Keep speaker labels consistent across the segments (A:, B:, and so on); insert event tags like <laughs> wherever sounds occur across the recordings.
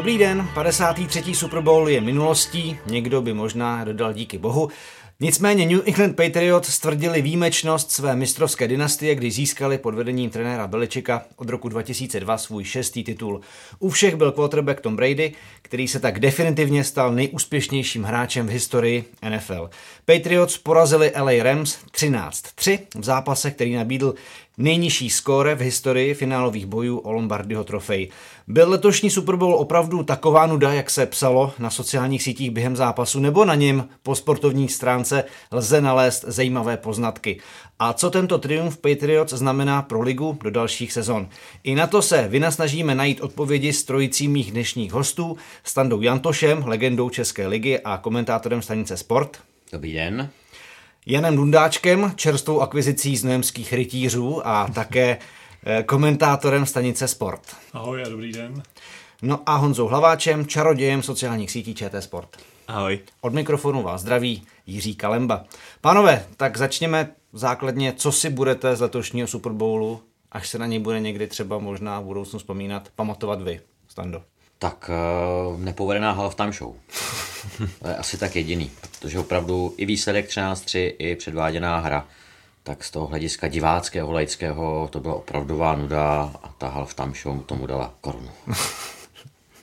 A: Dobrý den, 53. Super Bowl je minulostí, někdo by možná dodal díky bohu. Nicméně New England Patriots stvrdili výjimečnost své mistrovské dynastie, kdy získali pod vedením trenéra Beličika od roku 2002 svůj šestý titul. U všech byl quarterback Tom Brady, který se tak definitivně stal nejúspěšnějším hráčem v historii NFL. Patriots porazili LA Rams 13-3 v zápase, který nabídl nejnižší skóre v historii finálových bojů o Lombardyho trofej. Byl letošní Super Bowl opravdu taková nuda, jak se psalo na sociálních sítích během zápasu, nebo na něm po sportovní stránce lze nalézt zajímavé poznatky? A co tento triumf Patriots znamená pro ligu do dalších sezon? I na to se vynasnažíme najít odpovědi s trojicí mých dnešních hostů, Standou Jantošem, legendou České ligy a komentátorem stanice Sport.
B: Dobrý den.
A: Janem Dundáčkem, čerstvou akvizicí z Noemských rytířů a také eh, komentátorem stanice Sport.
C: Ahoj a dobrý den.
A: No a Honzou Hlaváčem, čarodějem sociálních sítí ČT Sport.
D: Ahoj.
A: Od mikrofonu vás zdraví Jiří Kalemba. Pánové, tak začněme základně, co si budete z letošního Super Bowlu, až se na něj bude někdy třeba možná v budoucnu vzpomínat, pamatovat vy, Stando.
B: Tak uh, nepovedená halftime show. to je asi tak jediný, protože opravdu i výsledek 13-3, i předváděná hra, tak z toho hlediska diváckého, laického, to byla opravdová nuda a ta halftime show tomu dala korunu. <laughs>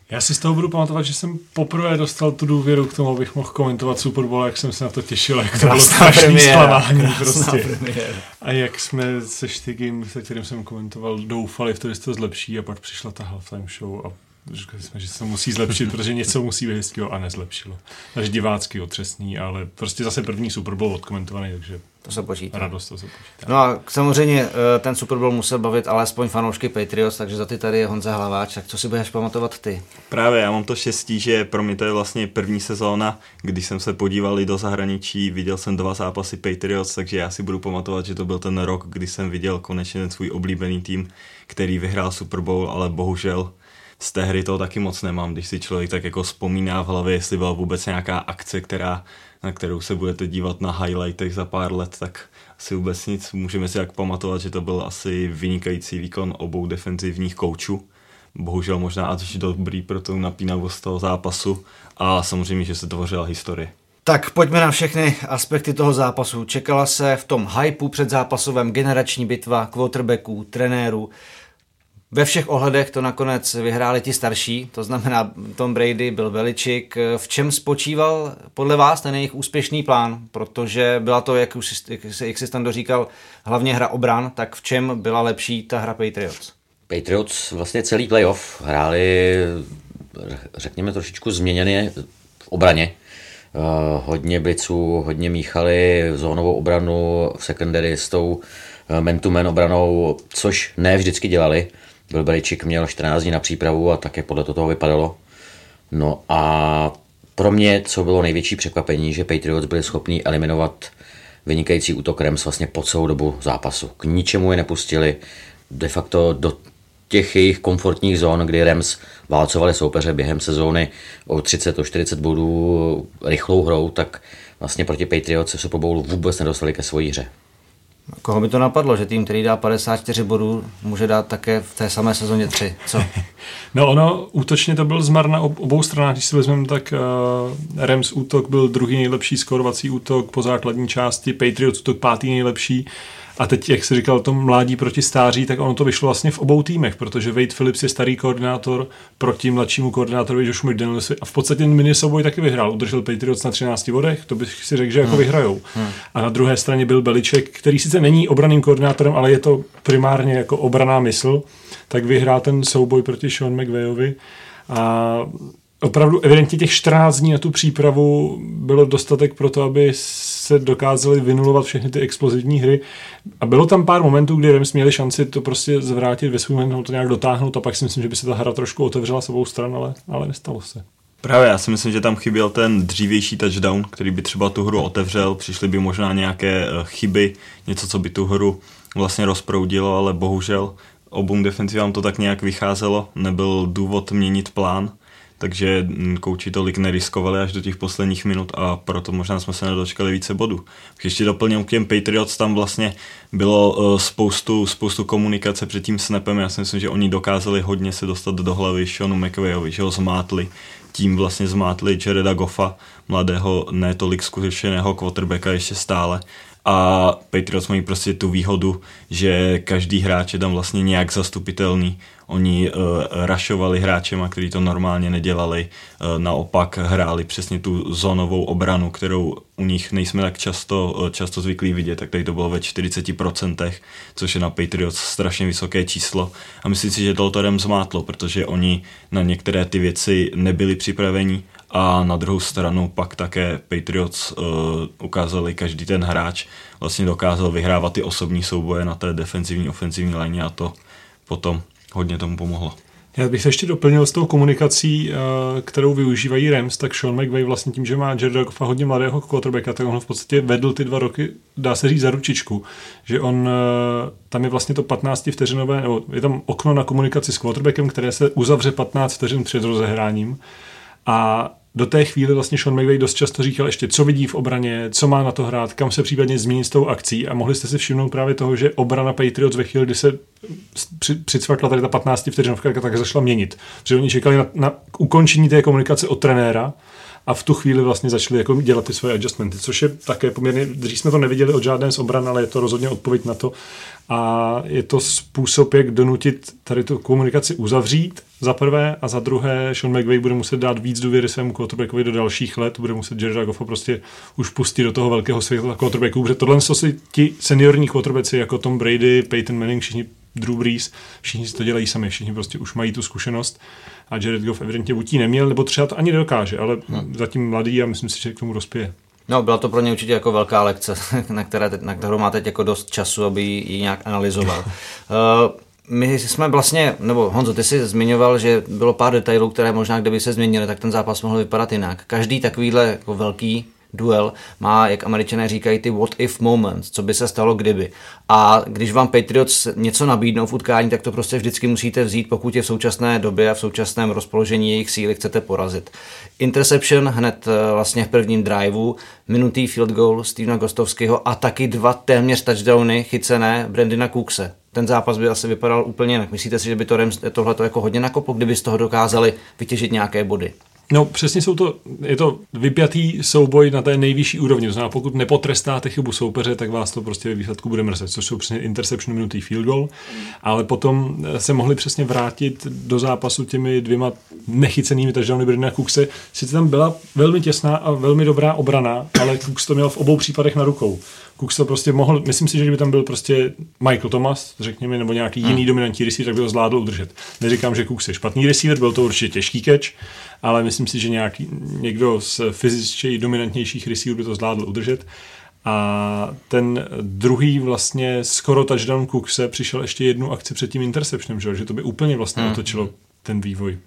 C: Já si z toho budu pamatovat, že jsem poprvé dostal tu důvěru k tomu, abych mohl komentovat Super Bowl, jak jsem se na to těšil, jak to bylo strašný zklamání prostě. Premiéra. A jak jsme se Štygim, se kterým jsem komentoval, doufali v to, že se to zlepší a pak přišla ta halftime show a říkali jsme, že se to musí zlepšit, protože něco musí být hezkého a nezlepšilo. Takže divácky otřesný, ale prostě zase první Super Bowl odkomentovaný, takže
A: to se počítá.
C: Radost to se počítá.
A: No a samozřejmě eh, ten Super Bowl musel bavit alespoň fanoušky Patriots, takže za ty tady je Honza Hlaváč, tak co si budeš pamatovat ty?
D: Právě, já mám to štěstí, že pro mě to je vlastně první sezóna, když jsem se podíval i do zahraničí, viděl jsem dva zápasy Patriots, takže já si budu pamatovat, že to byl ten rok, kdy jsem viděl konečně ten svůj oblíbený tým, který vyhrál Super Bowl, ale bohužel z té hry to taky moc nemám, když si člověk tak jako vzpomíná v hlavě, jestli byla vůbec nějaká akce, která, na kterou se budete dívat na highlightech za pár let, tak asi vůbec nic. Můžeme si jak pamatovat, že to byl asi vynikající výkon obou defenzivních koučů. Bohužel možná až dobrý pro tu napínavost toho zápasu a samozřejmě, že se tvořila historie.
A: Tak pojďme na všechny aspekty toho zápasu. Čekala se v tom hypeu před zápasovém generační bitva quarterbacků, trenérů. Ve všech ohledech to nakonec vyhráli ti starší, to znamená Tom Brady, byl Beličik. V čem spočíval podle vás ten jejich úspěšný plán? Protože byla to, jak, už, jak, jsi tam doříkal, hlavně hra obran, tak v čem byla lepší ta hra Patriots?
B: Patriots vlastně celý playoff hráli, řekněme, trošičku změněny v obraně. Uh, hodně bliců, hodně míchali zónovou obranu v secondary s tou man-to-man obranou, což ne vždycky dělali. Byl Beličik měl 14 dní na přípravu a také podle toho vypadalo. No a pro mě, co bylo největší překvapení, že Patriots byli schopni eliminovat vynikající útok Rams vlastně po celou dobu zápasu. K ničemu je nepustili, de facto do těch jejich komfortních zón, kdy Rams válcovali soupeře během sezóny o 30, o 40 bodů rychlou hrou, tak vlastně proti Patriots se Super Bowlu vůbec nedostali ke své hře.
A: Koho by to napadlo, že tým, který dá 54 bodů, může dát také v té samé sezóně 3? Co? <laughs>
C: no ono, útočně to byl zmar na obou stranách, když si vezmeme, tak uh, Rams útok byl druhý nejlepší skorovací útok po základní části, Patriots útok pátý nejlepší a teď, jak se říkal, to mládí proti stáří, tak ono to vyšlo vlastně v obou týmech, protože Wade Phillips je starý koordinátor proti mladšímu koordinátorovi Joshu McDanielsi a v podstatě mini souboj taky vyhrál. Udržel Patriots na 13 bodech, to bych si řekl, že jako hmm. vyhrajou. Hmm. A na druhé straně byl Beliček, který sice není obraným koordinátorem, ale je to primárně jako obraná mysl, tak vyhrál ten souboj proti Sean McVayovi. A opravdu evidentně těch 14 dní na tu přípravu bylo dostatek pro to, aby se dokázali vynulovat všechny ty explozivní hry. A bylo tam pár momentů, kdy Rams měli šanci to prostě zvrátit ve svůj moment, to nějak dotáhnout a pak si myslím, že by se ta hra trošku otevřela s obou stran, ale, ale nestalo se.
D: Právě, já si myslím, že tam chyběl ten dřívější touchdown, který by třeba tu hru otevřel, přišly by možná nějaké eh, chyby, něco, co by tu hru vlastně rozproudilo, ale bohužel obou defenzivám to tak nějak vycházelo, nebyl důvod měnit plán takže mm, kouči tolik neriskovali až do těch posledních minut a proto možná jsme se nedočkali více bodů. Ještě doplním k těm Patriots, tam vlastně bylo uh, spoustu, spoustu komunikace před tím snapem, já si myslím, že oni dokázali hodně se dostat do hlavy Seanu McVayovi, že ho zmátli, tím vlastně zmátli Jareda Goffa, mladého, ne tolik zkušeného quarterbacka ještě stále a Patriots mají prostě tu výhodu, že každý hráč je tam vlastně nějak zastupitelný. Oni uh, rašovali hráčema, kteří to normálně nedělali, uh, naopak hráli přesně tu zónovou obranu, kterou u nich nejsme tak často, uh, často zvyklí vidět, tak tady to bylo ve 40%, což je na Patriots strašně vysoké číslo. A myslím si, že to Rams zmátlo, protože oni na některé ty věci nebyli připraveni a na druhou stranu pak také Patriots uh, ukázali, každý ten hráč vlastně dokázal vyhrávat ty osobní souboje na té defenzivní, ofenzivní léně a to potom hodně tomu pomohlo.
C: Já bych se ještě doplnil s tou komunikací, eh, kterou využívají Rams, tak Sean McVay vlastně tím, že má Jared Goffa hodně mladého quarterbacka, tak on v podstatě vedl ty dva roky, dá se říct, za ručičku. Že on, eh, tam je vlastně to 15 vteřinové, nebo je tam okno na komunikaci s quarterbackem, které se uzavře 15 vteřin před rozehráním. A do té chvíli vlastně Sean McVay dost často říkal ještě, co vidí v obraně, co má na to hrát, kam se případně změnit s tou akcí a mohli jste si všimnout právě toho, že obrana Patriots ve chvíli, kdy se přicvakla tady ta 15 vteřinovka, tak zašla měnit. Protože oni čekali na, na ukončení té komunikace od trenéra, a v tu chvíli vlastně začali jako dělat ty svoje adjustmenty, což je také poměrně, dřív jsme to neviděli od žádné z obran, ale je to rozhodně odpověď na to. A je to způsob, jak donutit tady tu komunikaci uzavřít za prvé a za druhé Sean McVay bude muset dát víc důvěry svému quarterbackovi do dalších let, bude muset Jared Goffa prostě už pustit do toho velkého světla quarterbacků, protože tohle jsou si ti seniorní quarterbacki jako Tom Brady, Peyton Manning, všichni Drew Brees, všichni si to dělají sami, všichni prostě už mají tu zkušenost a Jared Goff evidentně buď neměl, nebo třeba to ani nedokáže, ale hmm. zatím mladý a myslím si, že k tomu rozpěje.
A: No, byla to pro ně určitě jako velká lekce, <laughs> na, které, na kterou máte jako dost času, aby ji nějak analyzoval. <laughs> uh, my jsme vlastně, nebo Honzo, ty jsi zmiňoval, že bylo pár detailů, které možná, kdyby se změnily, tak ten zápas mohl vypadat jinak. Každý takovýhle jako velký duel má, jak američané říkají, ty what if moments, co by se stalo kdyby. A když vám Patriots něco nabídnou v utkání, tak to prostě vždycky musíte vzít, pokud je v současné době a v současném rozpoložení jejich síly chcete porazit. Interception hned eh, vlastně v prvním driveu, minutý field goal Stevena Gostovského a taky dva téměř touchdowny chycené Brandina Cookse. Ten zápas by asi vypadal úplně jinak. Myslíte si, že by to tohle jako hodně nakoplo, kdyby z toho dokázali vytěžit nějaké body?
C: No přesně jsou to, je to vypjatý souboj na té nejvyšší úrovni. Znamená, pokud nepotrestáte chybu soupeře, tak vás to prostě ve výsledku bude mrzet, což jsou přesně interception minutý field goal. Ale potom se mohli přesně vrátit do zápasu těmi dvěma nechycenými touchdowny Brina Cookse. Sice tam byla velmi těsná a velmi dobrá obrana, ale Cooks to měl v obou případech na rukou. To prostě mohl, myslím si, že kdyby tam byl prostě Michael Thomas, řekněme, nebo nějaký hmm. jiný dominantní receiver, tak by ho zvládl udržet. Neříkám, že Cooks je špatný receiver, byl to určitě těžký catch, ale myslím si, že nějaký, někdo z fyzičtěji dominantnějších receiverů by to zvládl udržet. A ten druhý vlastně skoro touchdown Cookse přišel ještě jednu akci před tím interceptionem, že, že to by úplně vlastně hmm. otočilo ten vývoj.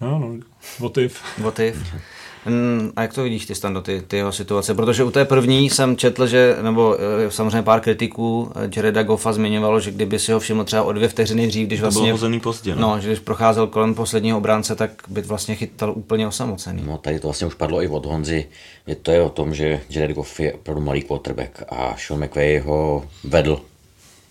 C: No, no, what if? <laughs>
A: Mm, a jak to vidíš ty stando, ty, ty jeho situace? Protože u té první jsem četl, že, nebo eh, samozřejmě pár kritiků eh, Jareda Goffa zmiňovalo, že kdyby si ho všiml třeba o dvě vteřiny dřív, když vlastně...
D: To bylo pozdě,
A: no. no. že když procházel kolem posledního obránce, tak by vlastně chytal úplně osamocený.
B: No tady to vlastně už padlo i od Honzy. Je to je o tom, že Jared Goff je opravdu malý quarterback a Sean McVay ho vedl.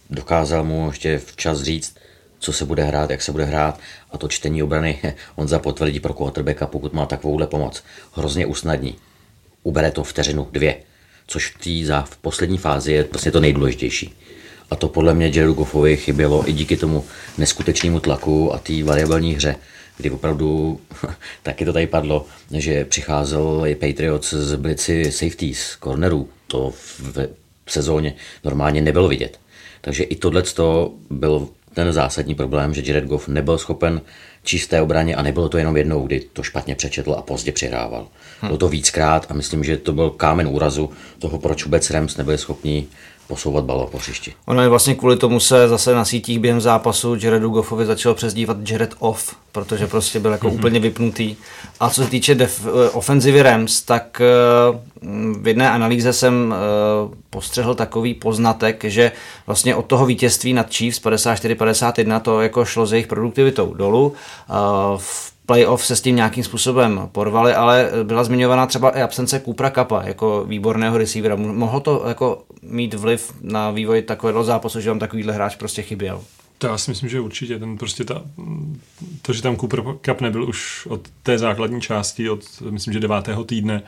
B: Dokázal mu ještě včas říct, co se bude hrát, jak se bude hrát a to čtení obrany on za potvrdí pro quarterbacka, pokud má takovouhle pomoc. Hrozně usnadní. Ubere to vteřinu, dvě, což v, tý, za, v poslední fázi je vlastně to nejdůležitější. A to podle mě Jaredu Goffovi chybělo i díky tomu neskutečnému tlaku a té variabilní hře, kdy opravdu, <laughs> taky to tady padlo, že přicházel i Patriots z blici safeties, cornerů. To v sezóně normálně nebylo vidět. Takže i tohle byl ten zásadní problém, že Jared Goff nebyl schopen čisté obraně a nebylo to jenom jednou, kdy to špatně přečetl a pozdě přihrával. Hm. Bylo to víckrát a myslím, že to byl kámen úrazu toho, proč vůbec Rams nebyli schopni posouvat balon po hřišti.
A: Ono je vlastně kvůli tomu se zase na sítích během zápasu Jaredu Goffovi začal přezdívat Jared Off, protože prostě byl jako mm-hmm. úplně vypnutý. A co se týče def, eh, ofenzivy Rams, tak eh, v jedné analýze jsem eh, postřehl takový poznatek, že vlastně od toho vítězství nad Chiefs 54-51 to jako šlo s jejich produktivitou dolů. V playoff se s tím nějakým způsobem porvali, ale byla zmiňovaná třeba i absence Kupra Kapa jako výborného receivera. Mohlo to jako mít vliv na vývoj takového zápasu, že vám takovýhle hráč prostě chyběl?
C: To já si myslím, že určitě. Ten prostě ta, to, že tam Cooper Cup nebyl už od té základní části, od myslím, že devátého týdne,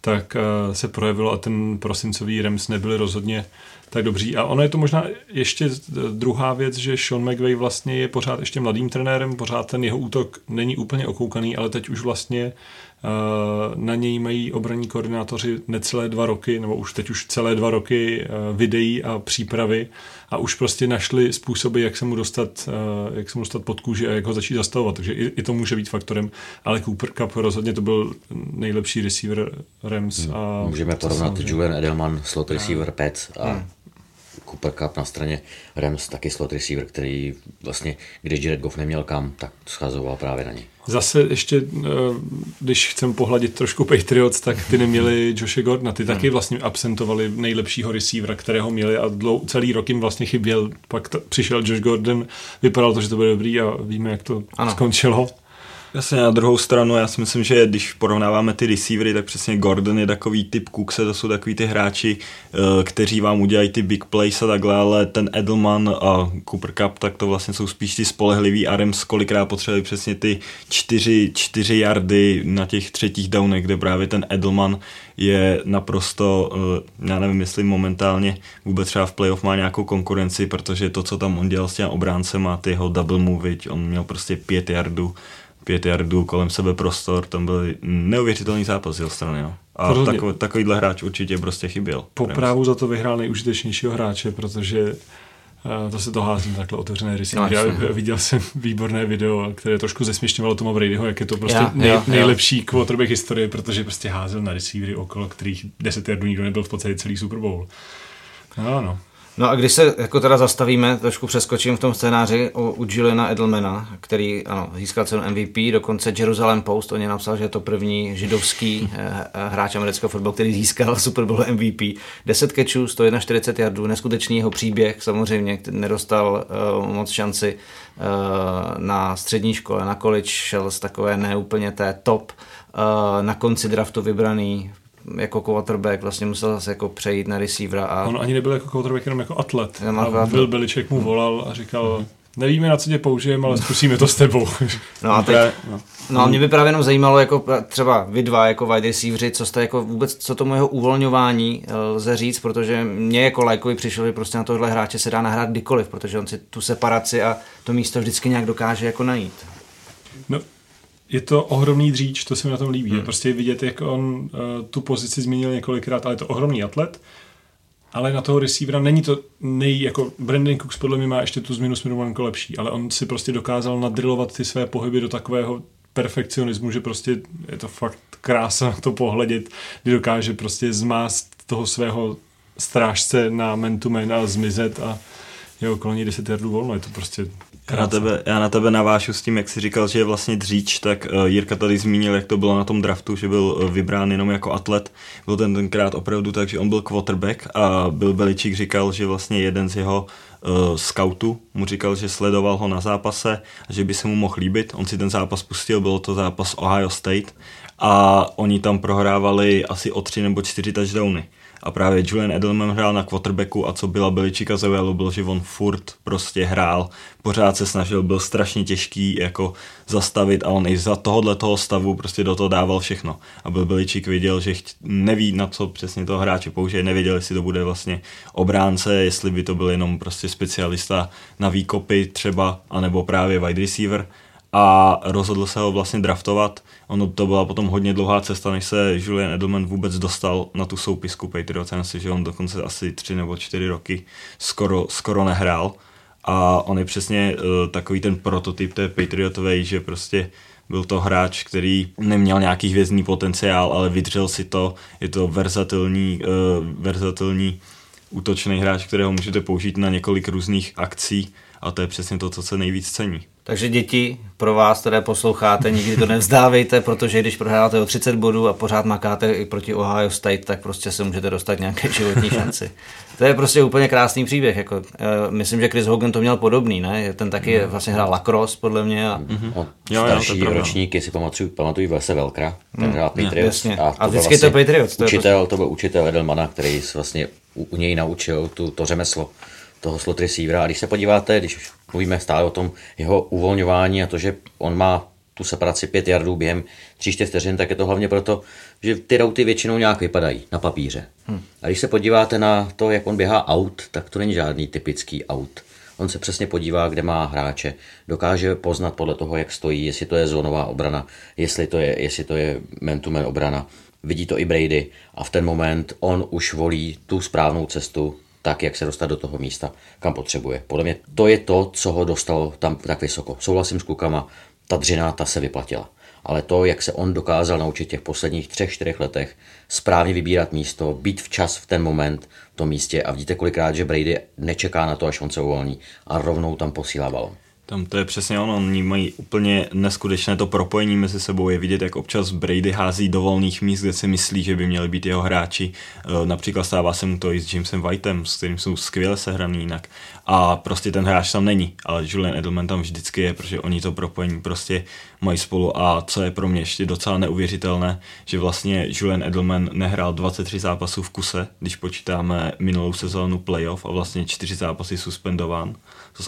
C: tak uh, se projevilo a ten prosincový Rams nebyl rozhodně tak dobří. A ono je to možná ještě druhá věc, že Sean McVay vlastně je pořád ještě mladým trenérem, pořád ten jeho útok není úplně okoukaný, ale teď už vlastně na něj mají obranní koordinátoři necelé dva roky, nebo už teď už celé dva roky videí a přípravy a už prostě našli způsoby, jak se mu dostat, jak se mu dostat pod kůži a jak ho začít zastavovat. Takže i, i to může být faktorem, ale Cooper Cup rozhodně to byl nejlepší receiver Rams. A
B: Můžeme porovnat Julian Edelman, slot receiver Pets a hmm. Cooper Cup na straně Rams, taky slot receiver, který vlastně, když Jared Goff neměl kam, tak schazoval právě na něj.
C: Zase ještě, eh, když chcem pohladit trošku Patriots, tak ty neměli Joshe Gordona, ty taky hmm. vlastně absentovali nejlepšího receivera, kterého měli a dlou, celý rok jim vlastně chyběl. Pak t- přišel Josh Gordon, vypadalo to, že to bude dobrý a víme, jak to ano. skončilo.
D: Jasně, na druhou stranu, já si myslím, že když porovnáváme ty receivery, tak přesně Gordon je takový typ Cookse, to jsou takový ty hráči, eh, kteří vám udělají ty big plays a takhle, ale ten Edelman a Cooper Cup, tak to vlastně jsou spíš ty spolehlivý Arems, kolikrát potřebovali přesně ty čtyři, čtyři yardy na těch třetích downech, kde právě ten Edelman je naprosto, eh, já nevím, jestli momentálně vůbec třeba v playoff má nějakou konkurenci, protože to, co tam on dělal s těm obráncem ty jeho double move, on měl prostě pět yardů pět jardů kolem sebe prostor, tam byl neuvěřitelný zápas z jeho strany. No. A takový, takovýhle hráč určitě prostě chyběl.
C: Po právu za to vyhrál nejužitečnějšího hráče, protože Uh, to se to házím takhle otevřené rysy. No, já viděl jsem výborné video, které trošku zesměšňovalo Toma Bradyho, jak je to prostě já, nej, já, nejlepší já. quarterback historie, protože prostě házel na receivery okolo kterých 10 jardů nikdo nebyl v podstatě celý Super Bowl. No, no.
A: No a když se jako teda zastavíme, trošku přeskočím v tom scénáři u, u Juliana Edelmana, který ano, získal cenu MVP, dokonce Jerusalem Post o ně napsal, že je to první židovský eh, eh, hráč amerického fotbalu, který získal <laughs> Super Bowl MVP. 10 catchů, 141 yardů, neskutečný jeho příběh, samozřejmě nedostal uh, moc šanci uh, na střední škole, na college šel z takové neúplně té top, uh, na konci draftu vybraný jako quarterback, vlastně musel zase jako přejít na receivera. A...
C: On ani nebyl jako quarterback, jenom jako atlet. Jenom a atlet. byl Beliček mu volal a říkal, mm nevíme, na co tě použijeme, ale zkusíme to s tebou. <laughs>
A: No a, teď, no. no a mě by právě jenom zajímalo, jako třeba vy dva, jako wide receiveri, co jste jako vůbec, co tomu jeho uvolňování eh, lze říct, protože mě jako lajkovi přišlo, že prostě na tohle hráče se dá nahrát kdykoliv, protože on si tu separaci a to místo vždycky nějak dokáže jako najít.
C: No, je to ohromný dříč, to se mi na tom líbí. Hmm. Je prostě vidět, jak on uh, tu pozici změnil několikrát, ale je to ohromný atlet. Ale na toho receivera není to nej, jako Brandon Cooks podle mě má ještě tu změnu směru lepší, ale on si prostě dokázal nadrilovat ty své pohyby do takového perfekcionismu, že prostě je to fakt krása na to pohledět, kdy dokáže prostě zmást toho svého strážce na man to man a zmizet a je okolo něj 10 jardů volno, je to prostě
D: já na, tebe, já na tebe navážu s tím, jak jsi říkal, že je vlastně dříč, tak uh, Jirka tady zmínil, jak to bylo na tom draftu, že byl uh, vybrán jenom jako atlet. Byl ten tenkrát opravdu tak, že on byl quarterback a byl Beličík říkal, že vlastně jeden z jeho uh, scoutů mu říkal, že sledoval ho na zápase a že by se mu mohl líbit. On si ten zápas pustil, byl to zápas Ohio State a oni tam prohrávali asi o tři nebo čtyři touchdowny a právě Julian Edelman hrál na quarterbacku a co byla Beličika zaujalo, bylo, že on furt prostě hrál, pořád se snažil, byl strašně těžký jako zastavit a on i za tohohle toho stavu prostě do toho dával všechno. A byl Beličík viděl, že neví na co přesně toho hráče použije, nevěděl, jestli to bude vlastně obránce, jestli by to byl jenom prostě specialista na výkopy třeba, anebo právě wide receiver a rozhodl se ho vlastně draftovat. Ono to byla potom hodně dlouhá cesta, než se Julian Edelman vůbec dostal na tu soupisku Patriots. Já si, že on dokonce asi tři nebo čtyři roky skoro, skoro nehrál. A on je přesně uh, takový ten prototyp té Patriotové, že prostě byl to hráč, který neměl nějaký hvězdný potenciál, ale vydřel si to. Je to verzatilní, uh, verzatilní útočný hráč, kterého můžete použít na několik různých akcí a to je přesně to, co se nejvíc cení.
A: Takže děti, pro vás, které posloucháte, nikdy to nevzdávejte, protože když prohráte o 30 bodů a pořád makáte i proti Ohio State, tak prostě se můžete dostat nějaké životní šanci. To je prostě úplně krásný příběh. Jako, myslím, že Chris Hogan to měl podobný, ne? Ten taky mm. vlastně hrál lacrosse, podle mě. A...
B: Mm-hmm. No, starší jo, ročníky si pamatuju, pamatuju Vese Velkra, ten mm. hrál Patriots.
A: A, to a vždycky vlastně to Patriots.
B: To učitel, prostě... to byl učitel Edelmana, který vlastně u, u něj naučil tu, to řemeslo toho slot receivera. A když se podíváte, když mluvíme stále o tom jeho uvolňování a to, že on má tu separaci 5 jardů během 3-4 vteřin, tak je to hlavně proto, že ty routy většinou nějak vypadají na papíře. Hmm. A když se podíváte na to, jak on běhá out, tak to není žádný typický out. On se přesně podívá, kde má hráče, dokáže poznat podle toho, jak stojí, jestli to je zónová obrana, jestli to je, jestli to je man-to-man obrana. Vidí to i Brady a v ten moment on už volí tu správnou cestu, tak, jak se dostat do toho místa, kam potřebuje. Podle mě to je to, co ho dostalo tam tak vysoko. Souhlasím s klukama, ta dřina, ta se vyplatila. Ale to, jak se on dokázal naučit těch posledních třech, čtyřech letech, správně vybírat místo, být včas v ten moment v tom místě a vidíte kolikrát, že Brady nečeká na to, až on se uvolní a rovnou tam posílá balon.
D: Tam to je přesně ono, oni mají úplně neskutečné to propojení mezi sebou, je vidět, jak občas Brady hází do volných míst, kde si myslí, že by měli být jeho hráči. E, například stává se mu to i s Jamesem Whiteem, s kterým jsou skvěle sehraný jinak. A prostě ten hráč tam není, ale Julian Edelman tam vždycky je, protože oni to propojení prostě mají spolu. A co je pro mě ještě docela neuvěřitelné, že vlastně Julian Edelman nehrál 23 zápasů v kuse, když počítáme minulou sezónu playoff a vlastně 4 zápasy suspendován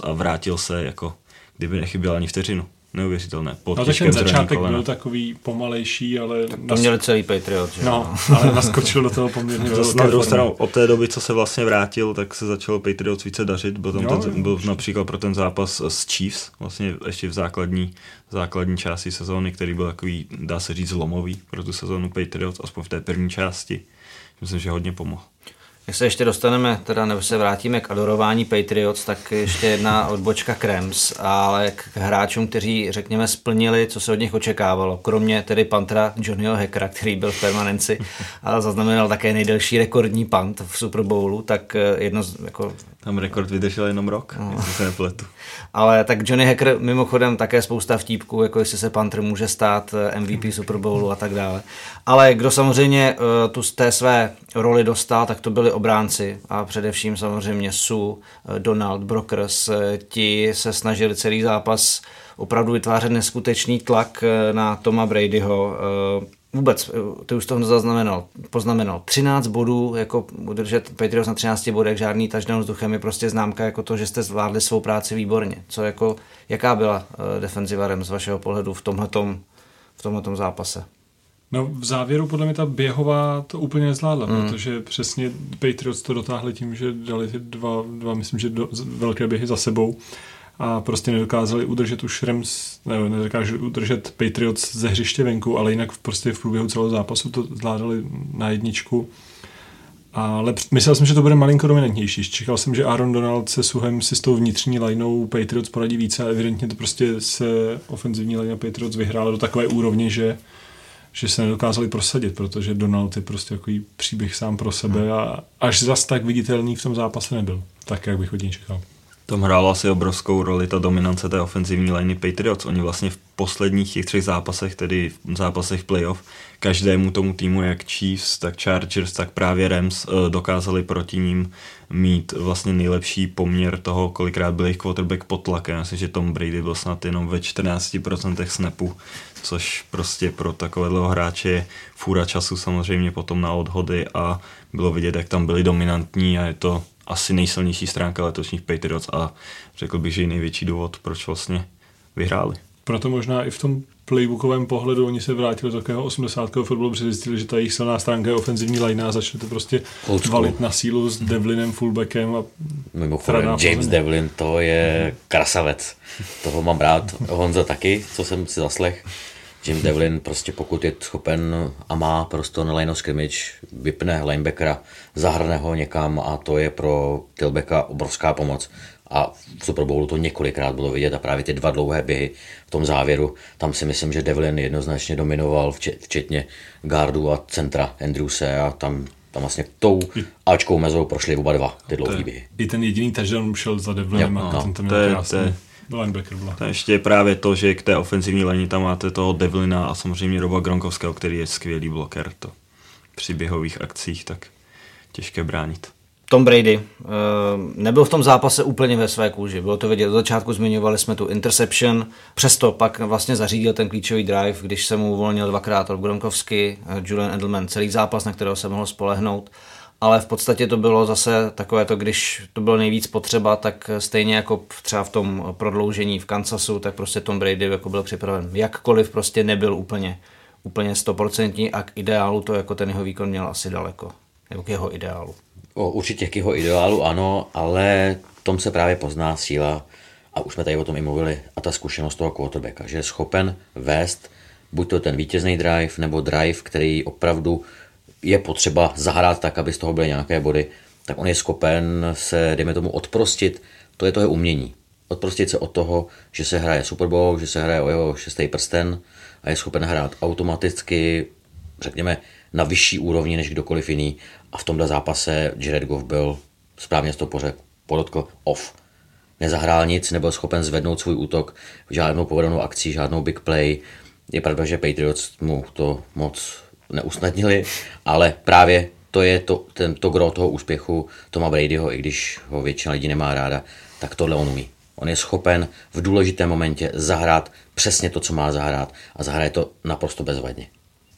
D: a vrátil se jako kdyby nechyběl ani vteřinu. Neuvěřitelné.
C: Pod no tak ten začátek byl takový pomalejší, ale...
A: Tak to nas... měli celý Patriot, že?
C: No, <laughs> ale naskočil do toho poměrně
D: velké Na druhou stranu, od té doby, co se vlastně vrátil, tak se začal Patriot více dařit. Byl, tam jo, ten, byl například pro ten zápas s Chiefs, vlastně ještě v základní, základní části sezóny, který byl takový, dá se říct, zlomový pro tu sezónu Patriots, aspoň v té první části. Myslím, že hodně pomohl.
A: Jak se ještě dostaneme, teda nebo se vrátíme k adorování Patriots, tak ještě jedna odbočka Krems, ale k hráčům, kteří, řekněme, splnili, co se od nich očekávalo. Kromě tedy pantra Johnnyho Hackera, který byl v permanenci a zaznamenal také nejdelší rekordní pant v Super Bowlu, tak eh, jedno z, jako
D: tam rekord vydržel jenom rok, no. jestli se nepletu.
A: Ale tak Johnny Hacker mimochodem také spousta vtípků, jako jestli se Panther může stát eh, MVP Super Bowlu a tak dále. Ale kdo samozřejmě uh, tu z té své roli dostal, tak to byli obránci a především samozřejmě Su, uh, Donald, Brokers. Uh, ti se snažili celý zápas opravdu vytvářet neskutečný tlak na Toma Bradyho vůbec, ty už to zaznamenal, poznamenal. 13 bodů, jako udržet Patriots na 13 bodech, žádný touchdown vzduchem je prostě známka jako to, že jste zvládli svou práci výborně. Co jako, jaká byla uh, defenziva Rams z vašeho pohledu v tomhletom, v tomhletom zápase?
C: No v závěru podle mě ta běhová to úplně nezvládla, mm. protože přesně Patriots to dotáhli tím, že dali ty dva, dva myslím, že do, velké běhy za sebou a prostě nedokázali udržet už Rams, ne, nedokáželi udržet Patriots ze hřiště venku, ale jinak prostě v průběhu celého zápasu to zvládali na jedničku. Ale myslel jsem, že to bude malinko dominantnější. Čekal jsem, že Aaron Donald se Suhem si s tou vnitřní lineou Patriots poradí více a evidentně to prostě se ofenzivní line Patriots vyhrála do takové úrovně, že, že se nedokázali prosadit, protože Donald je prostě takový příběh sám pro sebe a až zas tak viditelný v tom zápase nebyl, tak jak bych od něj čekal.
D: Tom hrála asi obrovskou roli ta dominance té ofenzivní liney Patriots. Oni vlastně v posledních těch třech zápasech, tedy v zápasech playoff, každému tomu týmu, jak Chiefs, tak Chargers, tak právě Rams, eh, dokázali proti ním mít vlastně nejlepší poměr toho, kolikrát byl jejich quarterback pod tlakem. Myslím, že Tom Brady byl snad jenom ve 14% snapu, což prostě pro takového hráče je fůra času samozřejmě potom na odhody a bylo vidět, jak tam byli dominantní a je to asi nejsilnější stránka letošních Patriots a řekl bych, že i největší důvod, proč vlastně vyhráli.
C: Proto možná i v tom playbookovém pohledu oni se vrátili do takového 80. fotbalu, protože zjistili, že ta jejich silná stránka je ofenzivní line a začali to prostě valit na sílu s Devlinem fullbackem. A
B: Mimochodem, James Devlin to je krasavec. Toho mám rád. <laughs> Honza taky, co jsem si zaslech. Jim Devlin prostě pokud je schopen a má prostě na line of scrimmage, vypne linebackera, zahrne ho někam a to je pro Tilbeka obrovská pomoc. A v Super Bowlu to několikrát bylo vidět a právě ty dva dlouhé běhy v tom závěru, tam si myslím, že Devlin jednoznačně dominoval, včetně gardu a centra Andrewse a tam tam vlastně tou Ačkou mezou prošli oba dva ty dlouhé běhy.
C: I ten jediný touchdown šel za Devlinem
D: a no, ten to, je, to, je,
C: Linebacker byla.
D: To je ještě právě to, že k té ofenzivní lani tam máte toho Devlina a samozřejmě Roba Gronkovského, který je skvělý bloker. To při běhových akcích, tak těžké bránit.
A: Tom Brady uh, nebyl v tom zápase úplně ve své kůži. Bylo to vidět, od začátku zmiňovali jsme tu interception, přesto pak vlastně zařídil ten klíčový drive, když se mu uvolnil dvakrát od Gronkowski, Julian Edelman, celý zápas, na kterého se mohl spolehnout. Ale v podstatě to bylo zase takové to, když to bylo nejvíc potřeba, tak stejně jako třeba v tom prodloužení v Kansasu, tak prostě Tom Brady jako byl připraven. Jakkoliv prostě nebyl úplně úplně stoprocentní a k ideálu to jako ten jeho výkon měl asi daleko. Nebo k jeho ideálu.
B: O, určitě k jeho ideálu ano, ale tom se právě pozná síla, a už jsme tady o tom i mluvili, a ta zkušenost toho quarterbacka, že je schopen vést buď to ten vítězný drive, nebo drive, který opravdu je potřeba zahrát tak, aby z toho byly nějaké body, tak on je schopen se, dejme tomu, odprostit, to je to je umění. Odprostit se od toho, že se hraje Super Bowl, že se hraje o jeho šestý prsten a je schopen hrát automaticky, řekněme, na vyšší úrovni než kdokoliv jiný a v tomhle zápase Jared Goff byl správně to pořek, podotkl off. Nezahrál nic, nebyl schopen zvednout svůj útok, žádnou povedenou akcí, žádnou big play. Je pravda, že Patriots mu to moc neusnadnili, ale právě to je to, ten, to gro toho úspěchu Toma Bradyho, i když ho většina lidí nemá ráda, tak tohle on umí. On je schopen v důležitém momentě zahrát přesně to, co má zahrát a zahraje to naprosto bezvadně.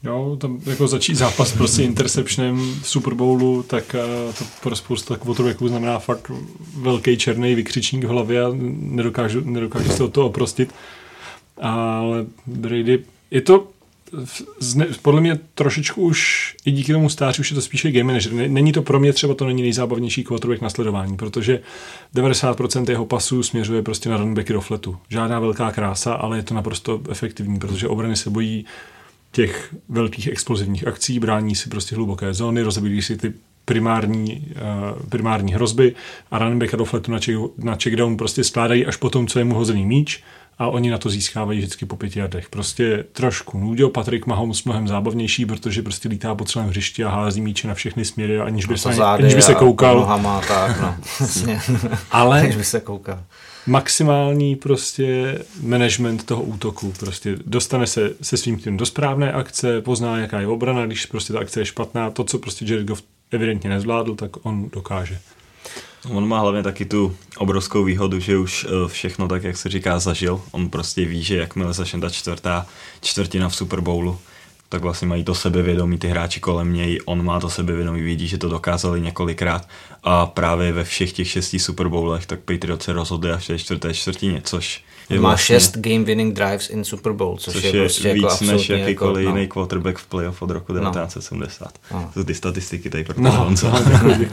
C: Jo, tam jako začít zápas prostě interceptionem v Super Bowlu, tak uh, to pro spoustu quarterbacků znamená fakt velký černý vykřičník v hlavě a nedokážu, nedokážu se od toho oprostit. Ale Brady, je to zne, podle mě trošičku už i díky tomu stáří už je to spíše game manager. Není to pro mě třeba to není nejzábavnější quarterback na sledování, protože 90% jeho pasů směřuje prostě na runbacky do fletu. Žádná velká krása, ale je to naprosto efektivní, protože obrany se bojí těch velkých explozivních akcí, brání si prostě hluboké zóny, rozebíjí si ty primární, uh, primární hrozby a runbacka do fletu na, check, na checkdown prostě skládají až po tom, co je mu hozený míč a oni na to získávají vždycky po pěti jardech. Prostě trošku nudio, Patrik Mahomes mnohem zábavnější, protože prostě lítá po celém hřišti a hází míče na všechny směry, aniž by, se, aniž by se koukal.
A: Nohama, tak, no. <laughs>
C: Ale
A: aniž by se koukal.
C: maximální prostě management toho útoku. Prostě dostane se se svým tím do správné akce, pozná, jaká je obrana, když prostě ta akce je špatná. To, co prostě Jared Goff evidentně nezvládl, tak on dokáže.
D: On má hlavně taky tu obrovskou výhodu, že už eh, všechno tak, jak se říká, zažil. On prostě ví, že jakmile začne ta čtvrtá čtvrtina v Super Bowlu, tak vlastně mají to sebevědomí ty hráči kolem něj, on má to sebevědomí, vidí, že to dokázali několikrát a právě ve všech těch šesti Super Bowlech tak Patriots se rozhodli až v té čtvrté čtvrtině, což
A: je má vlastně, šest game winning drives in Super Bowl, což,
D: což
A: je,
D: je
A: prostě
D: víc
A: jako
D: než jakýkoliv
A: jako,
D: jiný quarterback v playoff od roku 1970.
A: No.
D: To jsou ty statistiky tady pro
C: No,
D: Honzo.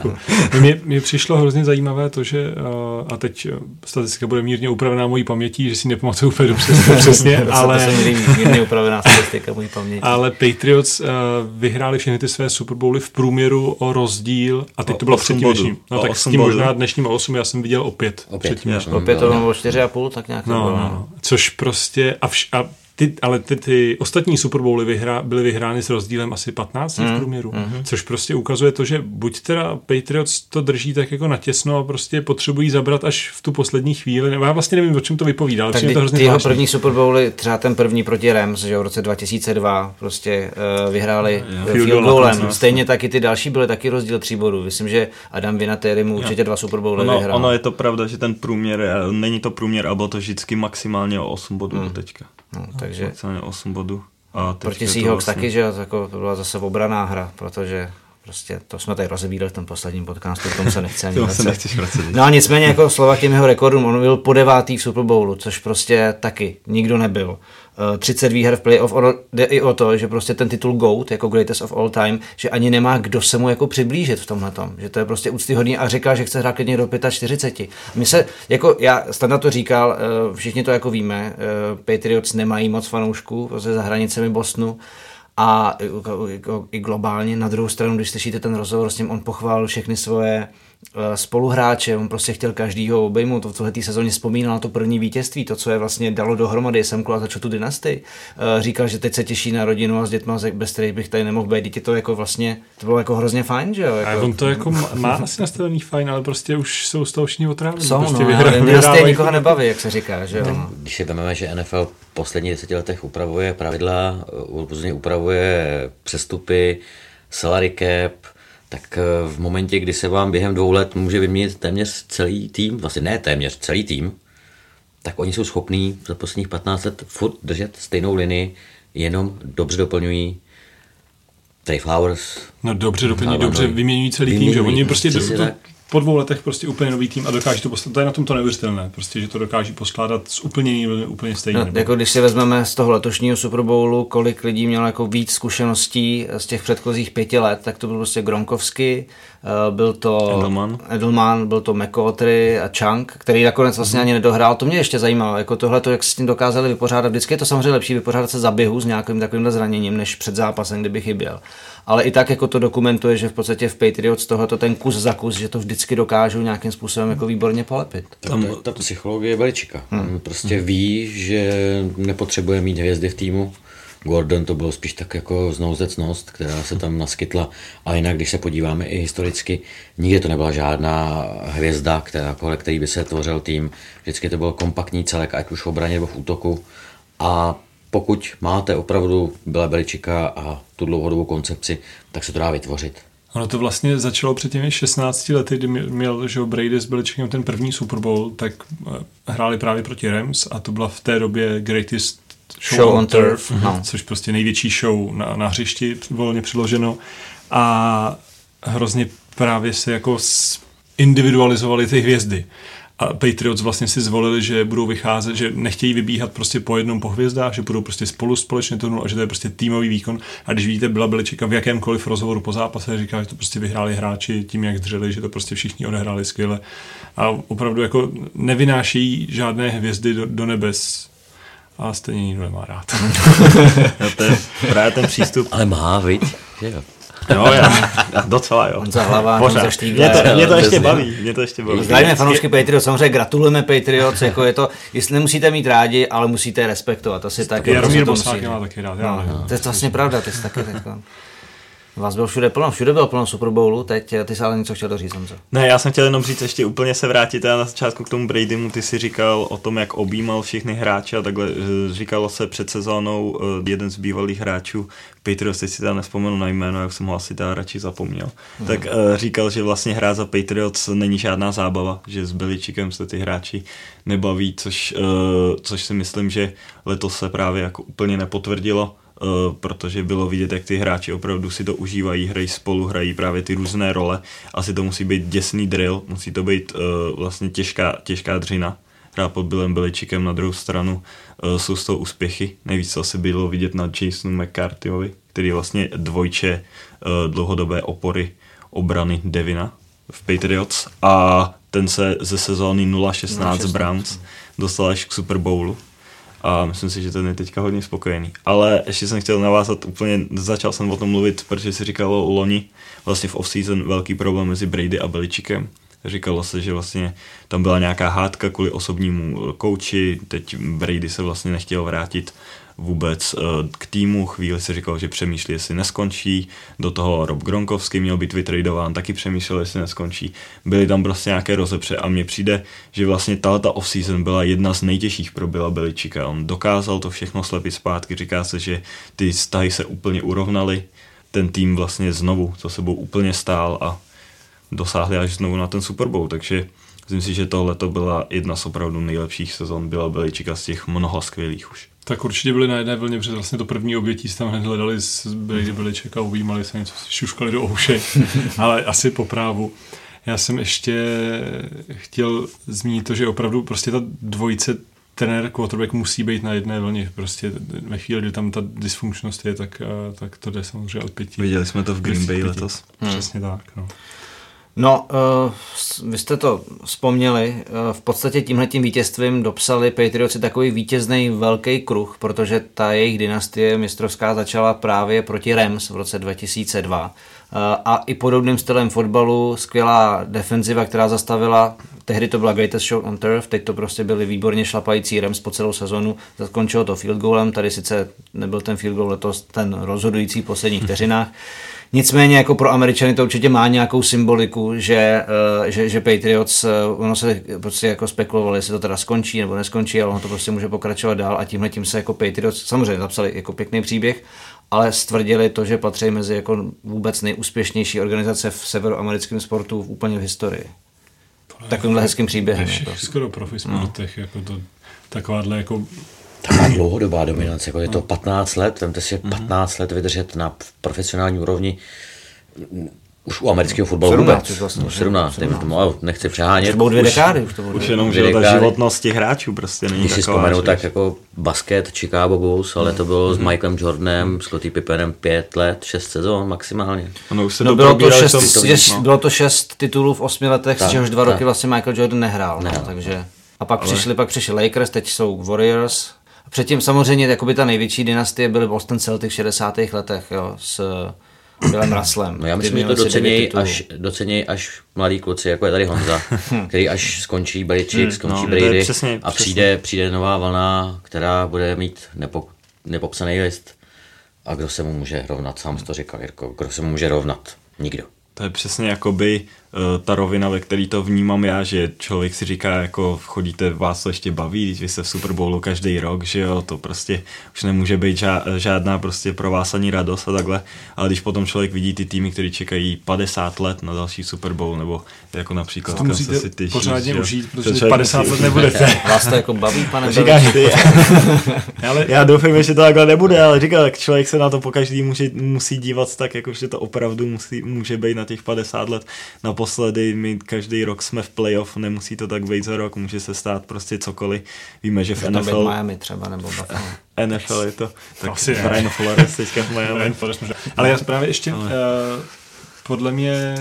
C: no. <laughs> Mně, mně přišlo hrozně zajímavé to, že uh, a teď uh, statistika bude mírně upravená mojí pamětí, že si nepamatuju úplně dobře, <laughs> přesně,
A: ale... To mírně upravená statistika mojí paměti.
C: ale Patriots uh, vyhráli všechny ty své Super Bowly v průměru o rozdíl a teď
D: O
C: to bylo předtím dnešním. No
D: O
C: tak s tím možná dnešním o 8 já jsem viděl opět.
B: Opět,
C: předtím.
A: Opět to bylo 4,5, tak nějak to
C: No. No, no. Což prostě, a, vš, a ty, ale ty, ty ostatní Super Bowly vyhrá, byly vyhrány s rozdílem asi 15
A: Mm,
C: v průměru, což prostě ukazuje to, že buď teda Patriots to drží tak jako natěsno a prostě potřebují zabrat až v tu poslední chvíli, nebo já vlastně nevím, o čem to vypovídá, ale
A: Tak
C: to
A: ty,
C: hrozně
A: ty jeho první Super Bowly, třeba ten první proti Rams, že jo, v roce 2002, prostě uh, vyhráli uh,
D: Field
A: field goalem. Stejně taky ty další byly taky rozdíl tří bodů. Myslím, že Adam Vinatieri mu určitě dva Super Bowly
D: Ono,
A: vyhrál.
D: ono je to pravda, že ten průměr, eh, není to průměr, ale bylo to vždycky maximálně o 8 bodů do teďka.
A: No, takže
D: Maximálně 8 bodů. A
A: proti Seahawks
D: vlastně-
A: taky, že jako to byla zase obraná hra, protože prostě to jsme tady rozebírali v tom posledním podcastu, k tomu se nechce <laughs> ani
D: se
A: vracet.
D: nechceš vracet.
A: No a nicméně jako slova k těm jeho rekordům, on byl po devátý v Super Bowlu, což prostě taky nikdo nebyl. Eh, 30 výher v playoff, ono jde i o to, že prostě ten titul GOAT, jako Greatest of All Time, že ani nemá kdo se mu jako přiblížit v tomhle tom, že to je prostě úctyhodný a říká, že chce hrát klidně do 45. My se, jako já, Standa to říkal, eh, všichni to jako víme, eh, Patriots nemají moc fanoušků, prostě za hranicemi Bostonu, A jako, jako, i globálně na druhou stranu, když slyšíte ten rozhovor s ním, on pochválil všechny svoje spoluhráče, on prostě chtěl každýho obejmout, v tohle sezóně vzpomínal na to první vítězství, to, co je vlastně dalo dohromady Semku a začal tu dynastii. Eh, říkal, že teď se těší na rodinu a s dětma, bez kterých bych tady nemohl být. Dítě to jako vlastně, to bylo jako hrozně fajn, že jo? Jako...
C: A on to jako má asi nastavený fajn, ale prostě už jsou z toho všichni otrávení.
A: Jsou,
C: prostě
A: no, vyhrá, dynastie nikoho nebaví, jak se říká, že jo? No.
B: Když si vezmeme, že NFL v posledních deseti letech upravuje pravidla, upravuje přestupy, salary cap, tak eh, v momentě, kdy se vám během dvou let může vyměnit téměř celý tým, vlastně ne téměř celý tým, tak oni jsou schopní za posledních 15 let furt držet stejnou linii, jenom dobře doplňují Trey Flowers.
C: No dobře doplňují, dobře vyměňují celý vyměňují, tým, že oni prostě do, do, po dvou letech prostě úplně nový tým a dokáže to poskládat. To je na tom to neuvěřitelné, prostě, že to dokáže poskládat z úplně úplně stejně. No,
A: jako když si vezmeme z toho letošního Super Bowlu, kolik lidí mělo jako víc zkušeností z těch předchozích pěti let, tak to byl prostě Gronkovsky, eh, byl to
D: Edelman,
A: Edelman byl to McCautry a Chunk, který nakonec vlastně mm-hmm. ani nedohrál. To mě ještě zajímalo, jako tohle, jak s tím dokázali vypořádat. Vždycky je to samozřejmě lepší vypořádat se za běhu s nějakým takovým zraněním, než před zápasem, kdyby chyběl ale i tak jako to dokumentuje, že v podstatě v Patriots tohoto ten kus za kus, že to vždycky dokážou nějakým způsobem jako výborně polepit.
B: Tam ta psychologie je veličika. Hmm. Prostě hmm. ví, že nepotřebuje mít hvězdy v týmu. Gordon to bylo spíš tak jako znouzecnost, která se tam naskytla. A jinak, když se podíváme i historicky, nikdy to nebyla žádná hvězda, která, kolem který by se tvořil tým. Vždycky to byl kompaktní celek, ať už v obraně nebo v útoku. A pokud máte opravdu Byla Beličika a tu dlouhodobou koncepci, tak se to dá vytvořit.
C: Ono to vlastně začalo před těmi 16 lety, kdy měl že Brady s Beličkem ten první Super Bowl, tak eh, hráli právě proti Rams a to byla v té době greatest show, show on turf, turf no. což prostě největší show na, na hřišti, volně přiloženo a hrozně právě se jako individualizovali ty hvězdy a Patriots vlastně si zvolili, že budou vycházet, že nechtějí vybíhat prostě po jednom po hvězdách, že budou prostě spolu společně tonul a že to je prostě týmový výkon. A když vidíte byla Beličeka v jakémkoliv rozhovoru po zápase, říká, že to prostě vyhráli hráči tím, jak dřeli, že to prostě všichni odehráli skvěle. A opravdu jako nevynáší žádné hvězdy do, do nebes a stejně nikdo nemá rád. <laughs>
D: to je právě ten přístup.
B: Ale má, viď? Že jo.
D: Jo, já, docela jo.
A: On za hlava,
D: Pořád. Za mě to, mě to ještě baví. Mě to ještě baví.
A: Zdravíme fanoušky Patriots, samozřejmě gratulujeme Patriots, jako je to, jestli nemusíte mít rádi, ale musíte respektovat, asi tak.
C: Jaromír Bosák má taky rád. No,
A: no. To je vlastně pravda, ty jsi taky řekl. Vás bylo všude plno, všude bylo plno Super Bowlu, teď ty jsi ale něco chtěl doříct, Honzo.
D: Ne, já jsem chtěl jenom říct ještě úplně se vrátit a na začátku k tomu Bradymu, ty si říkal o tom, jak objímal všechny hráče a takhle říkalo se před sezónou eh, jeden z bývalých hráčů, Patriots, teď si tam nespomenu na jméno, jak jsem ho asi teda radši zapomněl, hmm. tak říkal, že vlastně hrát za Patriots není žádná zábava, že s Beličikem se ty hráči nebaví, což, což si myslím, že letos se právě jako úplně nepotvrdilo protože bylo vidět, jak ty hráči opravdu si to užívají, hrají spolu, hrají právě ty různé role. Asi to musí být děsný drill, musí to být uh, vlastně těžká, těžká dřina. Hrát pod Billem Beličikem na druhou stranu uh, jsou z toho úspěchy. Nejvíc to asi bylo vidět na Jasonu McCarthyhovi, který je vlastně dvojče uh, dlouhodobé opory obrany Devina v Patriots a ten se ze sezóny 0-16 Browns dostal až k Super Bowlu a myslím si, že ten je teďka hodně spokojený. Ale ještě jsem chtěl navázat úplně, začal jsem o tom mluvit, protože si říkalo loni, vlastně v off-season velký problém mezi Brady a Beličikem. Říkalo se, že vlastně tam byla nějaká hádka kvůli osobnímu kouči, teď Brady se vlastně nechtěl vrátit vůbec eh, k týmu. Chvíli se říkal, že přemýšlí, jestli neskončí. Do toho Rob Gronkovský měl být vytradován, taky přemýšlel, jestli neskončí. Byly tam prostě nějaké rozepře a mně přijde, že vlastně tato off-season byla jedna z nejtěžších pro Bila Beličika. On dokázal to všechno slepit zpátky. Říká se, že ty vztahy se úplně urovnaly. Ten tým vlastně znovu co sebou úplně stál a dosáhli až znovu na ten Super Bowl, takže myslím si, že tohle to byla jedna z opravdu nejlepších sezon Byla Beličika z těch mnoha skvělých už.
C: Tak určitě byli na jedné vlně, protože vlastně to první obětí tam hned hledali z Brady Beliček a uvímali se něco, šuškali do ouše, <laughs> ale asi po právu. Já jsem ještě chtěl zmínit to, že opravdu prostě ta dvojice trenér quarterback musí být na jedné vlně. Prostě ve chvíli, kdy tam ta dysfunkčnost je, tak, tak to jde samozřejmě od pěti.
D: Viděli jsme to v Green Bay letos.
C: Hmm. Přesně tak. No.
A: No, uh, vy jste to vzpomněli. Uh, v podstatě tímhletím vítězstvím dopsali Patriotsi takový vítězný velký kruh, protože ta jejich dynastie mistrovská začala právě proti Rams v roce 2002. A i podobným stylem fotbalu, skvělá defenziva, která zastavila, tehdy to byla greatest show on turf, teď to prostě byli výborně šlapající Rams po celou sezonu, zakončilo to field goalem, tady sice nebyl ten field goal letos ten rozhodující v posledních vteřinách, Nicméně jako pro Američany to určitě má nějakou symboliku, že, uh, že, že Patriots, uh, ono se prostě jako spekulovalo, jestli to teda skončí nebo neskončí, ale ono to prostě může pokračovat dál a tímhle tím se jako Patriots samozřejmě napsali jako pěkný příběh, ale stvrdili to, že patří mezi jako vůbec nejúspěšnější organizace v severoamerickém sportu v úplně v historii. Takovýmhle hezkým příběhem.
C: Všech,
A: jako.
C: skoro profi sportech, no. jako to, takováhle jako
B: taková dlouhodobá dominance, jako je to 15 let, vemte si 15 let vydržet na profesionální úrovni, už u amerického fotbalu
A: 17
B: vůbec.
A: vlastně,
B: no, 17, 17. Tomu, ale nechci přehánět.
A: Budou dvě dekády už to bude.
D: Už jenom, že ta životnost těch hráčů prostě není
B: Když si vzpomenu, tak jako basket Chicago Bulls, ale to bylo s Michaelem Jordanem, s Lottie Pippenem pět let, šest sezon maximálně.
D: Ono už se
A: No
D: to
A: bylo to, šest,
D: tom-
A: šest,
D: no.
A: bylo to šest titulů v osmi letech,
B: Tak,
A: z čehož dva
B: tak.
A: roky vlastně Michael Jordan nehrál.
B: Nehrál.
A: No, takže, a pak přišli, pak přišli Lakers, teď jsou Warriors. A předtím samozřejmě jakoby ta největší dynastie byly Boston Celtics v 60. letech jo, s Billem Russellem.
B: No já myslím, že to
A: titulů.
B: až, docenějí až mladí kluci, jako je tady Honza, <laughs> který až skončí Beličík, skončí
D: no,
B: Brady
D: přesně-
B: a
D: přesně.
B: přijde, přijde nová vlna, která bude mít nepo, nepopsaný list. A kdo se mu může rovnat, sám to říkal, Jirko, kdo se mu může rovnat? Nikdo.
D: To je přesně jakoby uh, ta rovina, ve který to vnímám já, že člověk si říká, jako chodíte, vás to ještě baví, když vy jste v Super Bowlu každý rok, že jo, to prostě už nemůže být ža- žádná prostě pro vás ani radost a takhle, ale když potom člověk vidí ty týmy, který čekají 50 let na další Super Bowl, nebo jako například
C: to musíte
D: Kansas City Chiefs,
C: pořádně
D: že jo,
C: užít,
D: to
C: protože
D: člověk
C: 50
D: musí
C: let nebudete. <laughs>
A: Vás to jako baví, pane
D: Říkáš ty. <laughs>
C: Ale
D: Já doufám, že to takhle nebude, ale říkal, člověk se na to po každý může, musí dívat tak, jako že to opravdu musí, může být na těch 50 let. Naposledy my každý rok jsme v playoff, nemusí to tak být za rok, může se stát prostě cokoliv. Víme, že v
A: Může to být
D: NFL,
A: Miami třeba, nebo Buffalo.
D: NFL je to, tak
C: Asi ne.
D: Brian Flores teďka v Miami.
C: Ale já právě ještě, uh, podle mě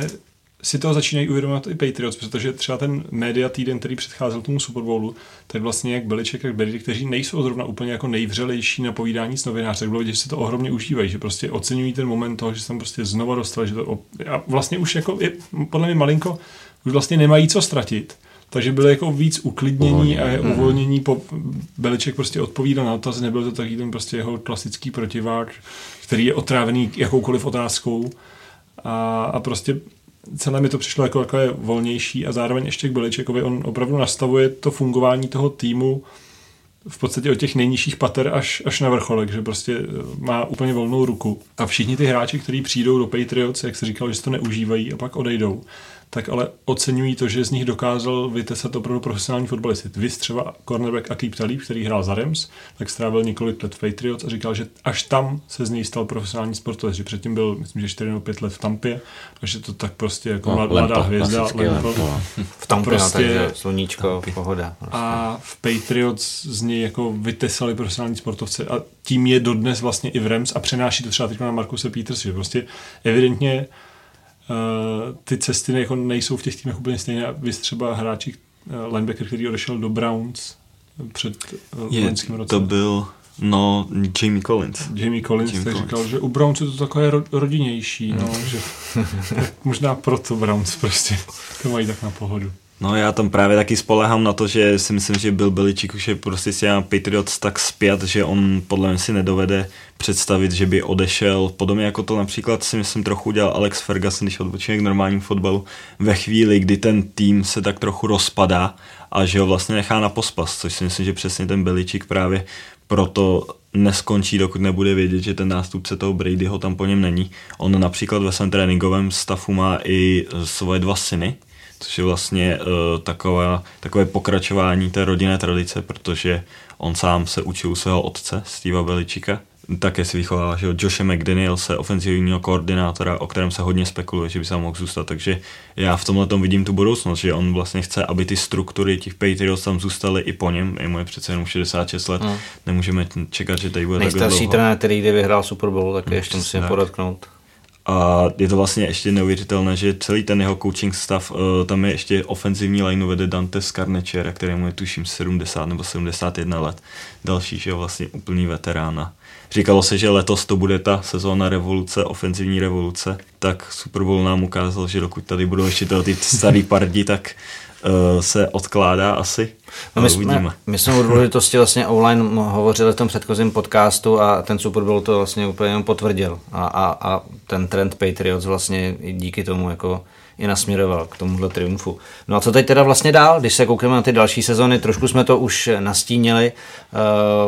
C: si toho začínají uvědomovat i Patriots, protože třeba ten média týden, který předcházel tomu Super Bowlu, tak vlastně jak Beliček, jak Brady, kteří nejsou zrovna úplně jako nejvřelejší na povídání s novináři, tak bylo vidět, že si to ohromně užívají, že prostě oceňují ten moment toho, že se tam prostě znova dostali, že to op- a vlastně už jako je, podle mě malinko už vlastně nemají co ztratit, takže byli jako víc uklidnění a uvolnění. Po, Beliček prostě odpovídal na otaz, nebyl to taky ten prostě jeho klasický protivák, který je otrávený jakoukoliv otázkou a, a prostě celé mi to přišlo jako takové volnější a zároveň ještě k Beličekovi, on opravdu nastavuje to fungování toho týmu v podstatě od těch nejnižších pater až, až na vrcholek, že prostě eh, má úplně volnou ruku. A všichni ty hráči, kteří přijdou do Patriots, jak se říkal, že to neužívají a pak odejdou, tak ale oceňují to, že z nich dokázal vytesat opravdu profesionální fotbalisty. Vy třeba cornerback Akib Talib, který hrál za Rams, tak strávil několik let v Patriots a říkal, že až tam se z něj stal profesionální sportovec, že předtím byl, myslím, že 4 nebo 5 let v Tampě a že to tak prostě jako
B: No,
C: no, mladá
B: Lempo,
C: hvězda, Lempo.
B: Lempo.
A: V tom
C: Prostě-
A: prostě... takže sluníčko, pohoda. Prostě.
C: A v Patriots z něj jako vytesali profesionální sportovce a tím je dodnes vlastně i v Rams a přenáší to třeba teď na Markuse Peters, že prostě evidentně ty cesty jako nejsou v těch týmech úplně stejné. Vy třeba hráči uh, linebacker, který odešel do Browns před uh,
D: Je,
C: loňským roce.
D: to byl, no, Jamie Collins.
C: Jamie Collins,
D: Jamie
C: tak
D: Collins.
C: říkal, že u Browns je to takové ro- rodinnější, no, že <laughs> tak možná proto Browns prostě to mají tak na pohodu.
D: No já tam právě taky spolehám na to, že si myslím, že Bill Belichick už je prostě s těma Patriots tak zpět, že on podle mě si nedovede představit, že by odešel, podobně jako to například si myslím trochu udělal Alex Ferguson, když odbočil k normálnímu fotbalu, ve chvíli, kdy ten tým se tak trochu rozpadá a že ho vlastně nechá na pospas, což si myslím, že přesně ten Belichick právě proto neskončí, dokud nebude vědět, že ten nástupce toho Bradyho tam po něm není. On například ve svém tréninkovém stavu má i svoje dva syny, což je vlastně uh, taková, takové pokračování té rodinné tradice, protože on sám se učil u svého otce, Steva Beličika. Také si vychovává že jo, Joshe McDanielse, ofenzivního koordinátora, o kterém se hodně spekuluje, že by se mohl zůstat. Takže já v tomhle tom vidím tu budoucnost, že on vlastně chce, aby ty struktury těch Patriots tam zůstaly i po něm. Je mu je přece jenom 66 let.
A: Hmm.
D: Nemůžeme čekat, že tady bude
A: Nejstarší trenér, který kdy vyhrál Super Bowl, tak ještě musím podotknout.
D: A je to vlastně ještě neuvěřitelné, že celý ten jeho coaching stav, uh, tam je ještě ofenzivní lineu vede Dante Skarnečera, kterému je tuším 70 nebo 71 let. Další, že je vlastně úplný veterána. Říkalo se, že letos to bude ta sezóna revoluce, ofenzivní revoluce, tak Super Bowl nám ukázal, že dokud tady budou ještě ty starý pardi, tak se odkládá asi.
A: No my, jsme, my jsme o důležitosti vlastně online hovořili v tom předchozím podcastu a ten Super Bowl to vlastně úplně jenom potvrdil. A, a, a ten trend Patriots vlastně díky tomu jako i nasměroval k tomuhle triumfu. No a co teď teda vlastně dál, když se koukneme na ty další sezony, trošku jsme to už nastínili. Eh,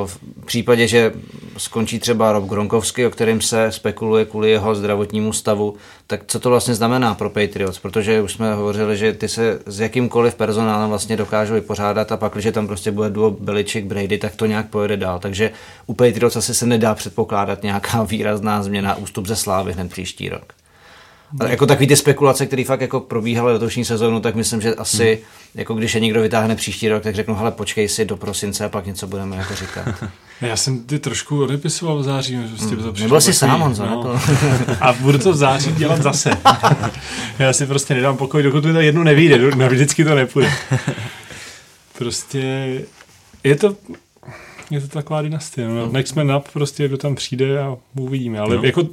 A: v případě, že skončí třeba Rob Gronkowski, o kterém se spekuluje kvůli jeho zdravotnímu stavu, tak co to vlastně znamená pro Patriots? Protože už jsme hovořili, že ty se s jakýmkoliv personálem vlastně dokážou vypořádat a pak, když tam prostě bude duo Beličik Brady, tak to nějak pojede dál. Takže u Patriots asi se nedá předpokládat nějaká výrazná změna, ústup ze slávy hned příští rok. Ale jako takový ty spekulace, které fakt jako probíhaly letošní sezónu, tak myslím, že asi, hmm. jako když je někdo vytáhne příští rok, tak řeknu, hele, počkej si do prosince a pak něco budeme jako říkat. <laughs>
C: Já jsem ty trošku odepisoval v září. Prostě hmm.
A: Nebyl jsi sám, Honzo, no. <laughs>
C: A budu to v září dělat zase. <laughs> Já si prostě nedám pokoj, dokud to jednu nevíde, vždycky to nepůjde. Prostě je to, je to taková dynastie. No. Next man up, prostě kdo tam přijde a uvidíme. Ale no. jako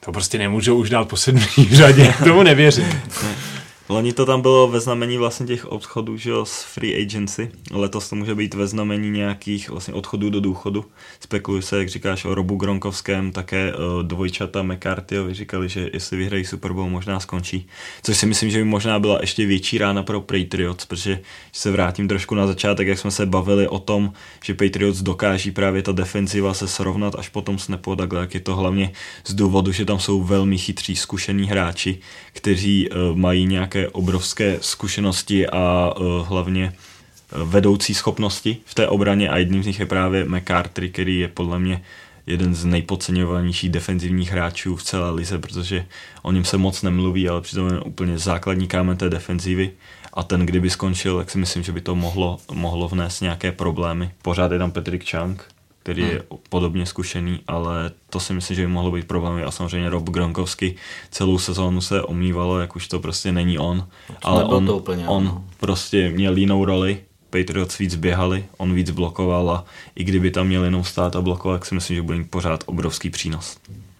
C: to prostě nemůžou už dát po sedmý <laughs> řadě, tomu nevěřím. <laughs>
D: Loni to tam bylo ve znamení vlastně těch odchodů, že jo, z free agency. Letos to může být ve znamení nějakých vlastně odchodů do důchodu. Spekuluje se, jak říkáš, o Robu Gronkovském, také uh, dvojčata McCarthy říkali, že jestli vyhrají Super Bowl, možná skončí. Což si myslím, že by možná byla ještě větší rána pro Patriots, protože se vrátím trošku na začátek, jak jsme se bavili o tom, že Patriots dokáží právě ta defenziva se srovnat až potom snapu takhle, jak je to hlavně z důvodu, že tam jsou velmi chytří, zkušení hráči, kteří uh, mají nějaké obrovské zkušenosti a uh, hlavně uh, vedoucí schopnosti v té obraně a jedním z nich je právě McCarthy, který je podle mě jeden z nejpodceňovanějších defenzivních hráčů v celé lize, protože o něm se moc nemluví, ale přitom je úplně základní kámen té defenzivy a ten kdyby skončil, tak si myslím, že by to mohlo, mohlo vnést nějaké problémy. Pořád je tam Patrick Chang, který hmm. je podobně zkušený, ale to si myslím, že by mohlo být problém. A samozřejmě Rob Gronkowski celou sezónu se omývalo, jak už to prostě není on. ale on, to úplně, on no. prostě měl jinou roli, Patriots víc běhali, on víc blokoval a i kdyby tam měl jenom stát a blokovat, tak si myslím, že bude mít pořád obrovský přínos.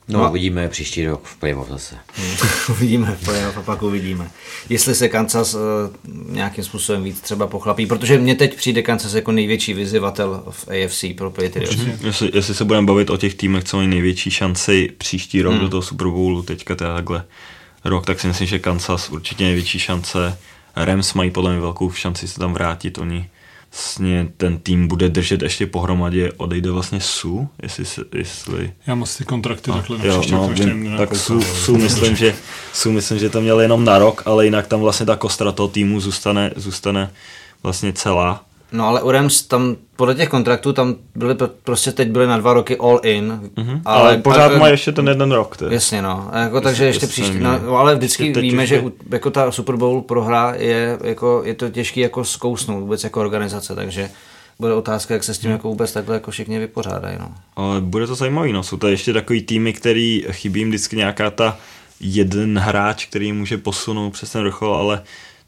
B: No, no uvidíme příští rok v playoff zase. <laughs>
A: uvidíme v playoff a pak uvidíme. Jestli se Kansas uh, nějakým způsobem víc třeba pochlapí, protože mně teď přijde Kansas jako největší vyzývatel v AFC pro Patriots.
D: Jestli, jestli se budeme bavit o těch týmech, co mají největší šanci příští rok hmm. do toho Super Bowlu, teďka takhle rok, tak si myslím, že Kansas určitě největší šance. Rams mají podle mě velkou šanci se tam vrátit, oni vlastně ten tým bude držet ještě pohromadě, odejde vlastně Su, jestli, se, jestli...
C: Já mám ty kontrakty takhle
D: jo, no, vím, tak Su, Su, myslím, že, Su myslím, že to měl jenom na rok, ale jinak tam vlastně ta kostra toho týmu zůstane, zůstane vlastně celá
A: No ale u Rams tam podle těch kontraktů tam byly prostě teď byly na dva roky all in.
D: Mm-hmm. Ale, ale pořád má ještě ten jeden rok. Tedy.
A: Jasně no. Jako, takže ještě příští. No, ale vždycky víme, že jako ta Super Bowl prohra je, jako, je to těžký jako zkousnout vůbec jako organizace, takže bude otázka, jak se s tím jako vůbec takhle jako všichni vypořádají. No.
D: Ale bude to zajímavý, no. Jsou to ještě takový týmy, který chybí jim vždycky nějaká ta jeden hráč, který může posunout přes ten vrchol, ale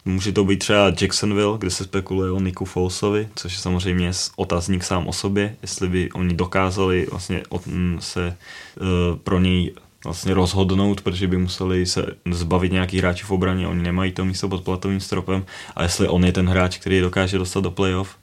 D: Může to být třeba Jacksonville, kde se spekuluje o Niku Folesovi, což je samozřejmě otazník sám o sobě, jestli by oni dokázali vlastně se uh, pro něj vlastně rozhodnout, protože by museli se zbavit nějakých hráčů v obraně, oni nemají to místo pod platovým stropem a jestli on je ten hráč, který dokáže dostat do playoff,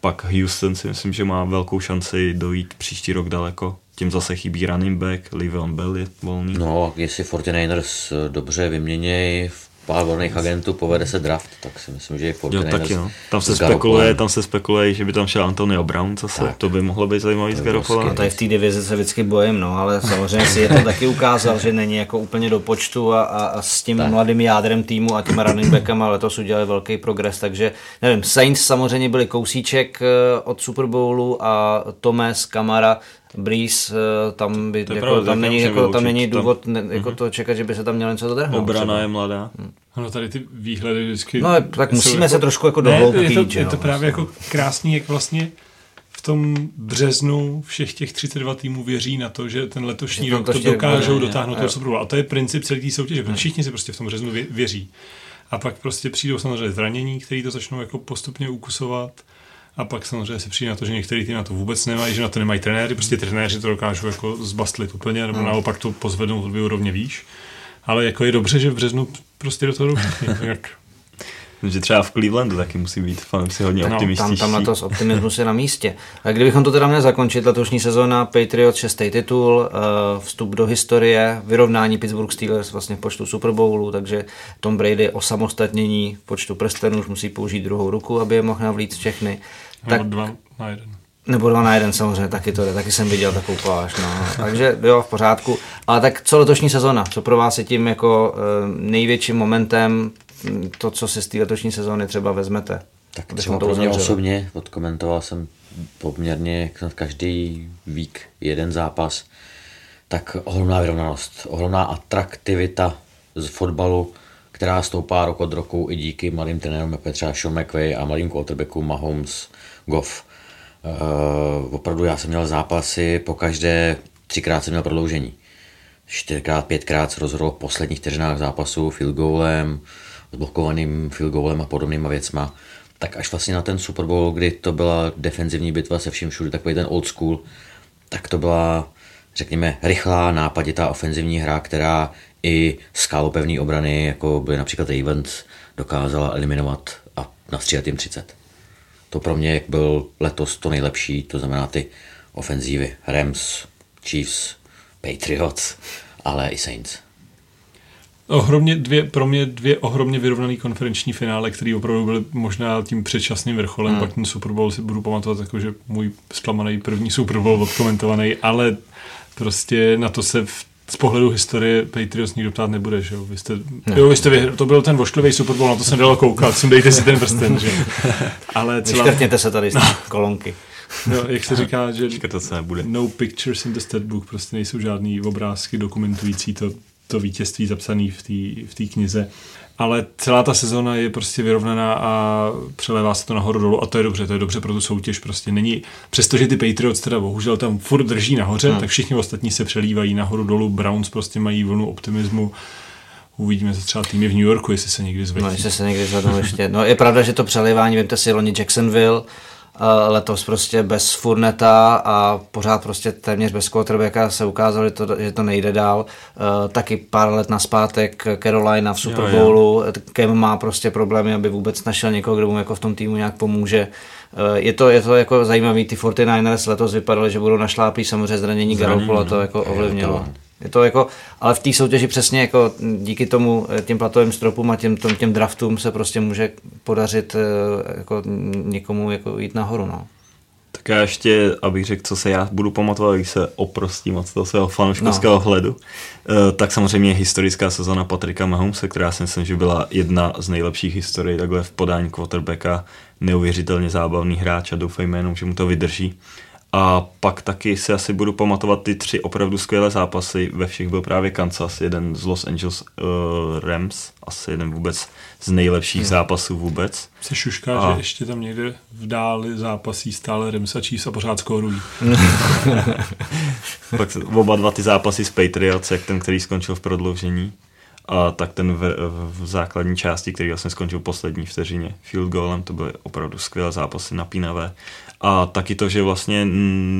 D: pak Houston si myslím, že má velkou šanci dojít příští rok daleko. Tím zase chybí running back, Livion Bell je volný.
B: No, jestli 49ers dobře vyměnějí v pár volných agentů, povede se draft, tak si myslím, že je
D: jo, taky, no. Tam se spekuluje, tam se spekuluje, že by tam šel Antonio Brown zase, tak. to by mohlo být zajímavý z Garopola.
A: A tady v té divizi se vždycky bojím, no, ale samozřejmě si je to taky ukázal, že není jako úplně do počtu a, a, a s tím tak. mladým jádrem týmu a těma running backama letos udělali velký progres, takže nevím, Saints samozřejmě byli kousíček eh, od Super Bowlu a Thomas, Kamara Breeze, eh, tam, by, jako, pravda, tam, není, jako, tam není důvod tam, ne, jako uh-huh. to čekat, že by se tam měl něco dodrhnout.
D: Obrana třeba. je mladá.
C: Hmm. Ano, tady ty výhledy vždycky...
A: No, tak musíme jako, se trošku jako dohloubky
C: je to, je to, je to právě jako krásný, jak vlastně v tom březnu všech těch 32 týmů věří na to, že ten letošní
A: Že to
C: rok to dokážou
A: bude,
C: dotáhnout toho Super. A to je princip celé té soutěže, protože všichni si prostě v tom březnu vě- věří. A pak prostě přijdou samozřejmě zranění, které to začnou jako postupně ukusovat. A pak samozřejmě se přijde na to, že některý ty na to vůbec nemají, že na to nemají trenéry, prostě trenéři to dokážou jako zbastlit úplně, nebo naopak to pozvednou o dvě úrovně výš. Ale jako je dobře, že v březnu prostě do toho jdou.
D: Že třeba v Clevelandu taky musí být fanoušci hodně
C: No,
A: Tam,
D: optimističtí.
A: tam letos optimismus je na místě. A kdybychom to teda měli zakončit, letošní sezóna, Patriots šestý titul, eh, vstup do historie, vyrovnání Pittsburgh Steelers vlastně v počtu Super Bowlu, takže Tom Brady osamostatnění v počtu prstenů už musí použít druhou ruku, aby je mohl navlít všechny.
C: tak...
A: Tak,
C: dva na jeden.
A: nebo dva na jeden samozřejmě, taky to jde, taky jsem viděl takovou pláž. No. Takže jo, v pořádku. Ale tak co letošní sezona? Co pro vás je tím jako eh, největším momentem, to, co si z té letošní sezóny třeba vezmete?
B: Tak třeba
A: to
B: pro mě osobně, odkomentoval jsem poměrně každý vík jeden zápas, tak ohromná vyrovnanost, ohromná atraktivita z fotbalu, která stoupá rok od roku i díky mladým trenérům, jako je třeba Sean McVay a mladým quarterbackům Mahomes, Goff. Uh, opravdu já jsem měl zápasy, po každé třikrát jsem měl prodloužení. Čtyřikrát, pětkrát se rozhodl v posledních vteřinách zápasu field goalem, blokovaným field goalem a podobnýma věcma. Tak až vlastně na ten Super Bowl, kdy to byla defenzivní bitva se vším všude, takový ten old school, tak to byla, řekněme, rychlá, nápaditá ofenzivní hra, která i skálopevný obrany, jako byly například Ravens, dokázala eliminovat a nastřílet jim 30. To pro mě byl letos to nejlepší, to znamená ty ofenzívy Rams, Chiefs, Patriots, ale i Saints.
C: Ohromně dvě, pro mě dvě ohromně vyrovnaný konferenční finále, které opravdu byly možná tím předčasným vrcholem, hmm. pak ten Super Bowl si budu pamatovat jako, že můj zklamaný první Super Bowl odkomentovaný, ale prostě na to se v, z pohledu historie Patriots nikdo ptát nebude, že jo? Vy jste, no. jo, vy jste vyhr, to byl ten vošklivý Super Bowl, na to jsem dal koukat, jsem dejte si ten prsten, že? <laughs> Ale celá,
A: Vyškrtněte se tady z té kolonky.
C: no, jak se říká, že
D: to se nebude.
C: no pictures in the statbook, prostě nejsou žádný obrázky dokumentující to, to vítězství zapsané v té v knize. Ale celá ta sezona je prostě vyrovnaná a přelévá se to nahoru dolů a to je dobře, to je dobře pro tu soutěž. Prostě není, přestože ty Patriots teda bohužel tam furt drží nahoře, hmm. tak všichni ostatní se přelívají nahoru dolů. Browns prostě mají vlnu optimismu. Uvidíme, co třeba týmy v New Yorku, jestli se někdy zvedí.
A: No, jestli se někdy zvednou ještě. No, je pravda, že to přelivání, vemte si loni Jacksonville, letos prostě bez Furneta a pořád prostě téměř bez quarterbacka se ukázalo, že to, že to nejde dál. Eh, Taky pár let naspátek Carolina v Super. Bowlu, Kem má prostě problémy, aby vůbec našel někoho, kdo mu jako v tom týmu nějak pomůže. Eh, Je to, je to jako zajímavý, ty 49ers letos vypadaly, že budou našláplí, samozřejmě zranění Garoppolo to jako ovlivnilo. Je to jako, ale v té soutěži přesně jako díky tomu eh, těm platovým stropům a těm, těm, těm draftům se prostě může podařit eh, jako někomu jako jít nahoru. No.
D: Tak já ještě, abych řekl, co se já budu pamatovat, když se oprostím od toho svého fanouškovského no. hledu, eh, tak samozřejmě historická sezona Patrika Mahomese, která si myslím, že byla jedna z nejlepších historií takhle v podání quarterbacka, neuvěřitelně zábavný hráč a doufejme jenom, že mu to vydrží. A pak taky si asi budu pamatovat ty tři opravdu skvělé zápasy. Ve všech byl právě Kansas, jeden z Los Angeles uh, Rams, asi jeden vůbec z nejlepších hmm. zápasů vůbec.
C: Se šušká,
D: A-
C: že ještě tam někde v dáli zápasí stále Rams a Chiefs a pořád skórují. <laughs>
D: Pak oba dva ty zápasy s Patriots, jak ten, který skončil v prodloužení, a tak ten v, v základní části, který vlastně skončil poslední vteřině field goalem, to byly opravdu skvělé zápasy, napínavé. A taky to, že vlastně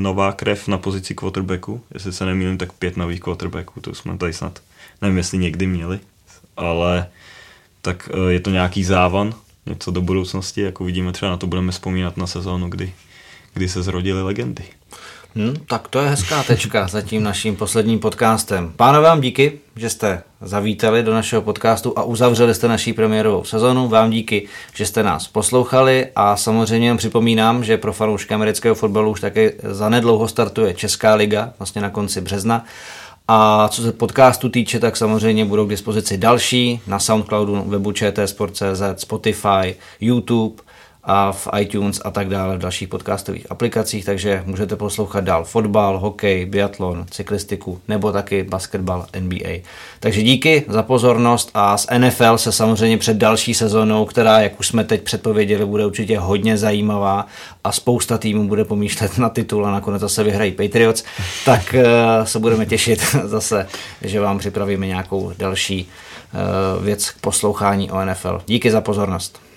D: nová krev na pozici quarterbacku, jestli se nemýlím, tak pět nových quarterbacků, to jsme tady snad, nevím, jestli někdy měli, ale tak eh, je to nějaký závan, něco do budoucnosti, jako vidíme třeba na to budeme vzpomínat na sezónu, kdy, kdy se zrodily legendy.
A: Hm, tak to je hezká tečka za tím naším posledním podcastem. Pánové, vám díky, že jste zavítali do našeho podcastu a uzavřeli jste naší premiérovou sezonu. Vám díky, že jste nás poslouchali a samozřejmě jen připomínám, že pro fanoušky amerického fotbalu už také zanedlouho startuje Česká liga, vlastně na konci března. A co se podcastu týče, tak samozřejmě budou k dispozici další na Soundcloudu, webu čtsport.cz, Spotify, YouTube a v iTunes a tak dále v dalších podcastových aplikacích, takže můžete poslouchat dál fotbal, hokej, biatlon, cyklistiku nebo taky basketbal NBA. Takže díky za pozornost a z NFL se samozřejmě před další sezónou, která, jak už jsme teď předpověděli, bude určitě hodně zajímavá a spousta týmů bude pomýšlet na titul a nakonec zase vyhrají Patriots, tak eh, se budeme těšit <laughs> zase, že vám připravíme nějakou další eh, věc k poslouchání o NFL. Díky za pozornost.